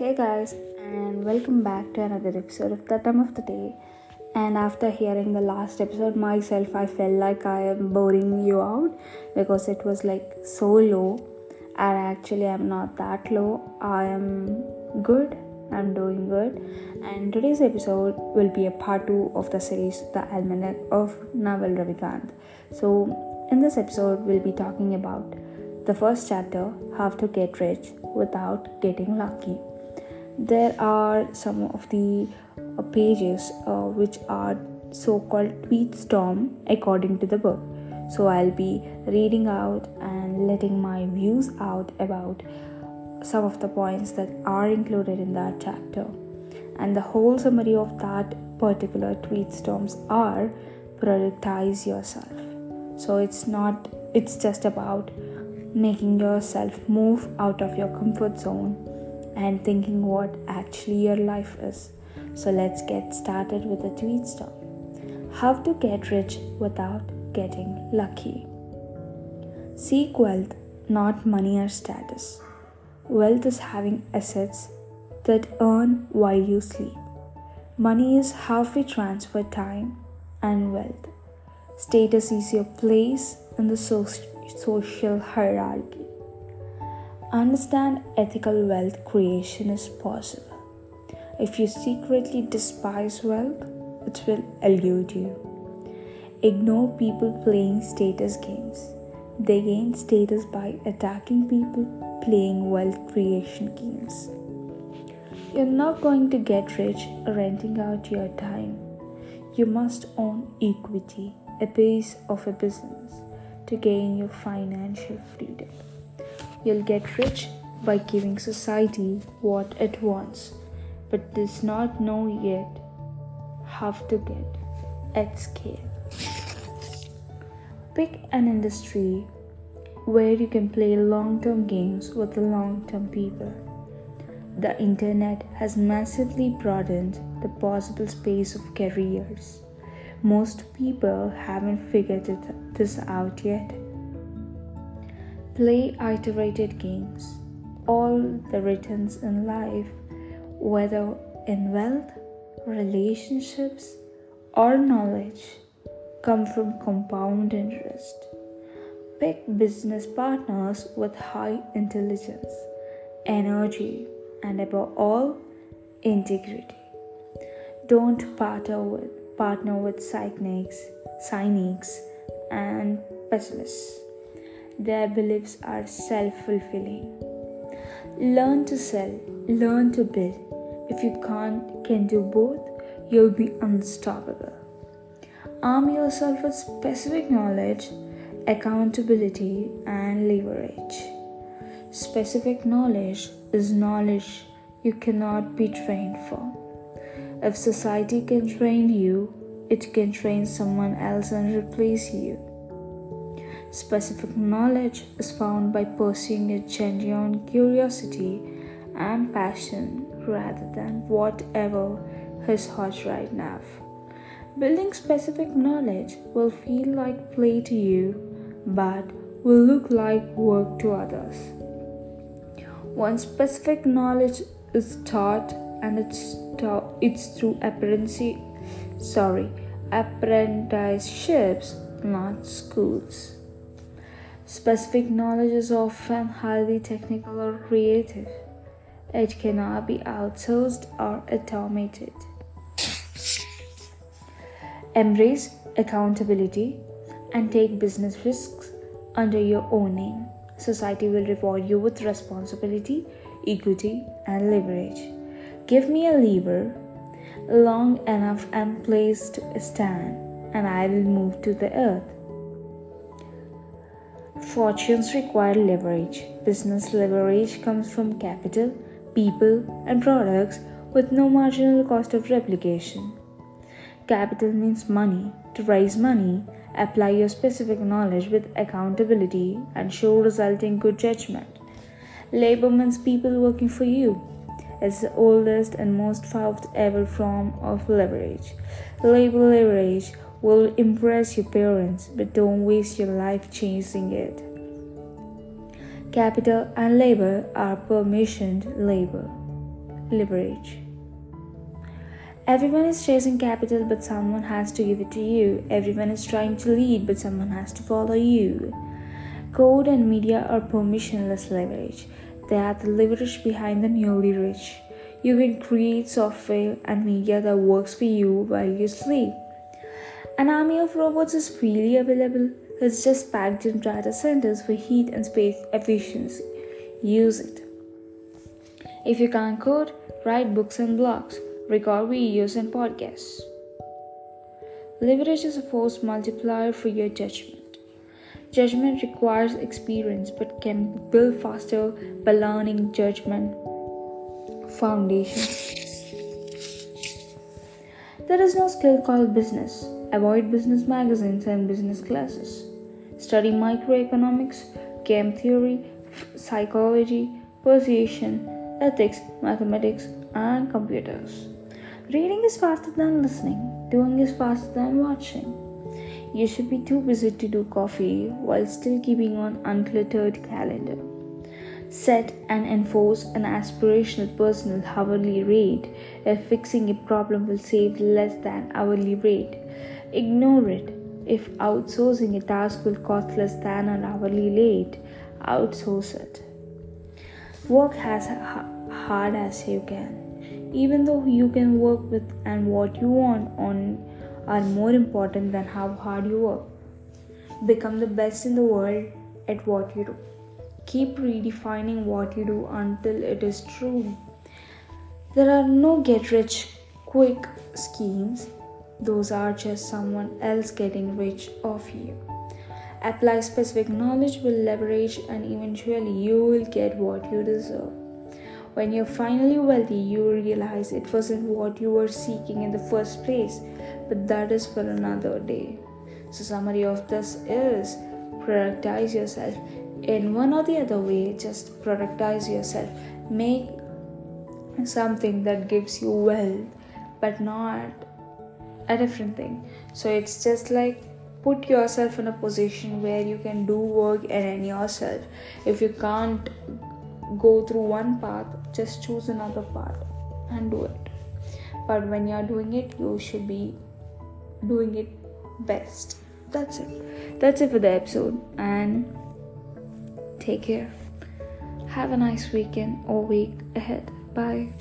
Hey guys, and welcome back to another episode of the time of the day. And after hearing the last episode myself, I felt like I am boring you out because it was like so low. And actually, I'm not that low. I am good. I'm doing good. And today's episode will be a part two of the series, The Almanac of Naval Ravikant. So, in this episode, we'll be talking about the first chapter, How to Get Rich Without Getting Lucky there are some of the uh, pages uh, which are so called tweet storm according to the book. So i'll be reading out and letting my views out about some of the points that are included in that chapter. And the whole summary of that particular tweet storms are productize yourself. So it's not it's just about making yourself move out of your comfort zone and thinking what actually your life is. So let's get started with the tweet storm. How to get rich without getting lucky. Seek wealth, not money or status. Wealth is having assets that earn while you sleep. Money is how we transfer time and wealth. Status is your place in the social hierarchy. Understand ethical wealth creation is possible. If you secretly despise wealth, it will elude you. Ignore people playing status games. They gain status by attacking people playing wealth creation games. You're not going to get rich renting out your time. You must own equity, a piece of a business, to gain your financial freedom. You'll get rich by giving society what it wants, but does not know yet how to get at scale. Pick an industry where you can play long term games with the long term people. The internet has massively broadened the possible space of careers. Most people haven't figured this out yet. Play iterated games. All the returns in life, whether in wealth, relationships, or knowledge, come from compound interest. Pick business partners with high intelligence, energy, and above all, integrity. Don't partner with partner with cynics, cynics, and pessimists their beliefs are self fulfilling. Learn to sell, learn to build. If you can't can do both, you'll be unstoppable. Arm yourself with specific knowledge, accountability, and leverage. Specific knowledge is knowledge you cannot be trained for. If society can train you, it can train someone else and replace you. Specific knowledge is found by pursuing a genuine curiosity and passion rather than whatever is hot right now. Building specific knowledge will feel like play to you, but will look like work to others. Once specific knowledge is taught and it's taught, it's through apprenticeship, sorry, apprenticeships, not schools. Specific knowledge is often highly technical or creative. It cannot be outsourced or automated. Embrace accountability and take business risks under your own name. Society will reward you with responsibility, equity, and leverage. Give me a lever long enough and place to stand, and I will move to the earth. Fortunes require leverage. Business leverage comes from capital, people, and products with no marginal cost of replication. Capital means money. To raise money, apply your specific knowledge with accountability and show resulting good judgment. Labor means people working for you. It's the oldest and most fought ever form of leverage. Labor leverage will impress your parents, but don't waste your life chasing it. Capital and labor are permissioned labor. leverage. Everyone is chasing capital, but someone has to give it to you. Everyone is trying to lead, but someone has to follow you. Code and media are permissionless leverage. They are the leverage behind the newly rich. You can create software and media that works for you while you sleep. An army of robots is freely available. It's just packed in data centers for heat and space efficiency. Use it. If you can't code, write books and blogs, record videos and podcasts. Leverage is a force multiplier for your judgment. Judgment requires experience but can build faster by learning judgment foundation. There is no skill called business. Avoid business magazines and business classes. Study microeconomics, game theory, psychology, persuasion, ethics, mathematics, and computers. Reading is faster than listening, doing is faster than watching. You should be too busy to do coffee while still keeping on uncluttered calendar. Set and enforce an aspirational personal hourly rate if fixing a problem will save less than hourly rate. Ignore it if outsourcing a task will cost less than an hourly rate. Outsource it. Work as hard as you can. Even though you can work with and what you want on are more important than how hard you work. Become the best in the world at what you do. Keep redefining what you do until it is true. There are no get rich quick schemes, those are just someone else getting rich off you. Apply specific knowledge will leverage, and eventually you will get what you deserve. When you're finally wealthy, you realize it wasn't what you were seeking in the first place, but that is for another day. So, summary of this is prioritize yourself in one or the other way just productize yourself make something that gives you wealth but not a different thing so it's just like put yourself in a position where you can do work and earn yourself if you can't go through one path just choose another path and do it but when you're doing it you should be doing it best that's it that's it for the episode and Take care. Have a nice weekend or week ahead. Bye.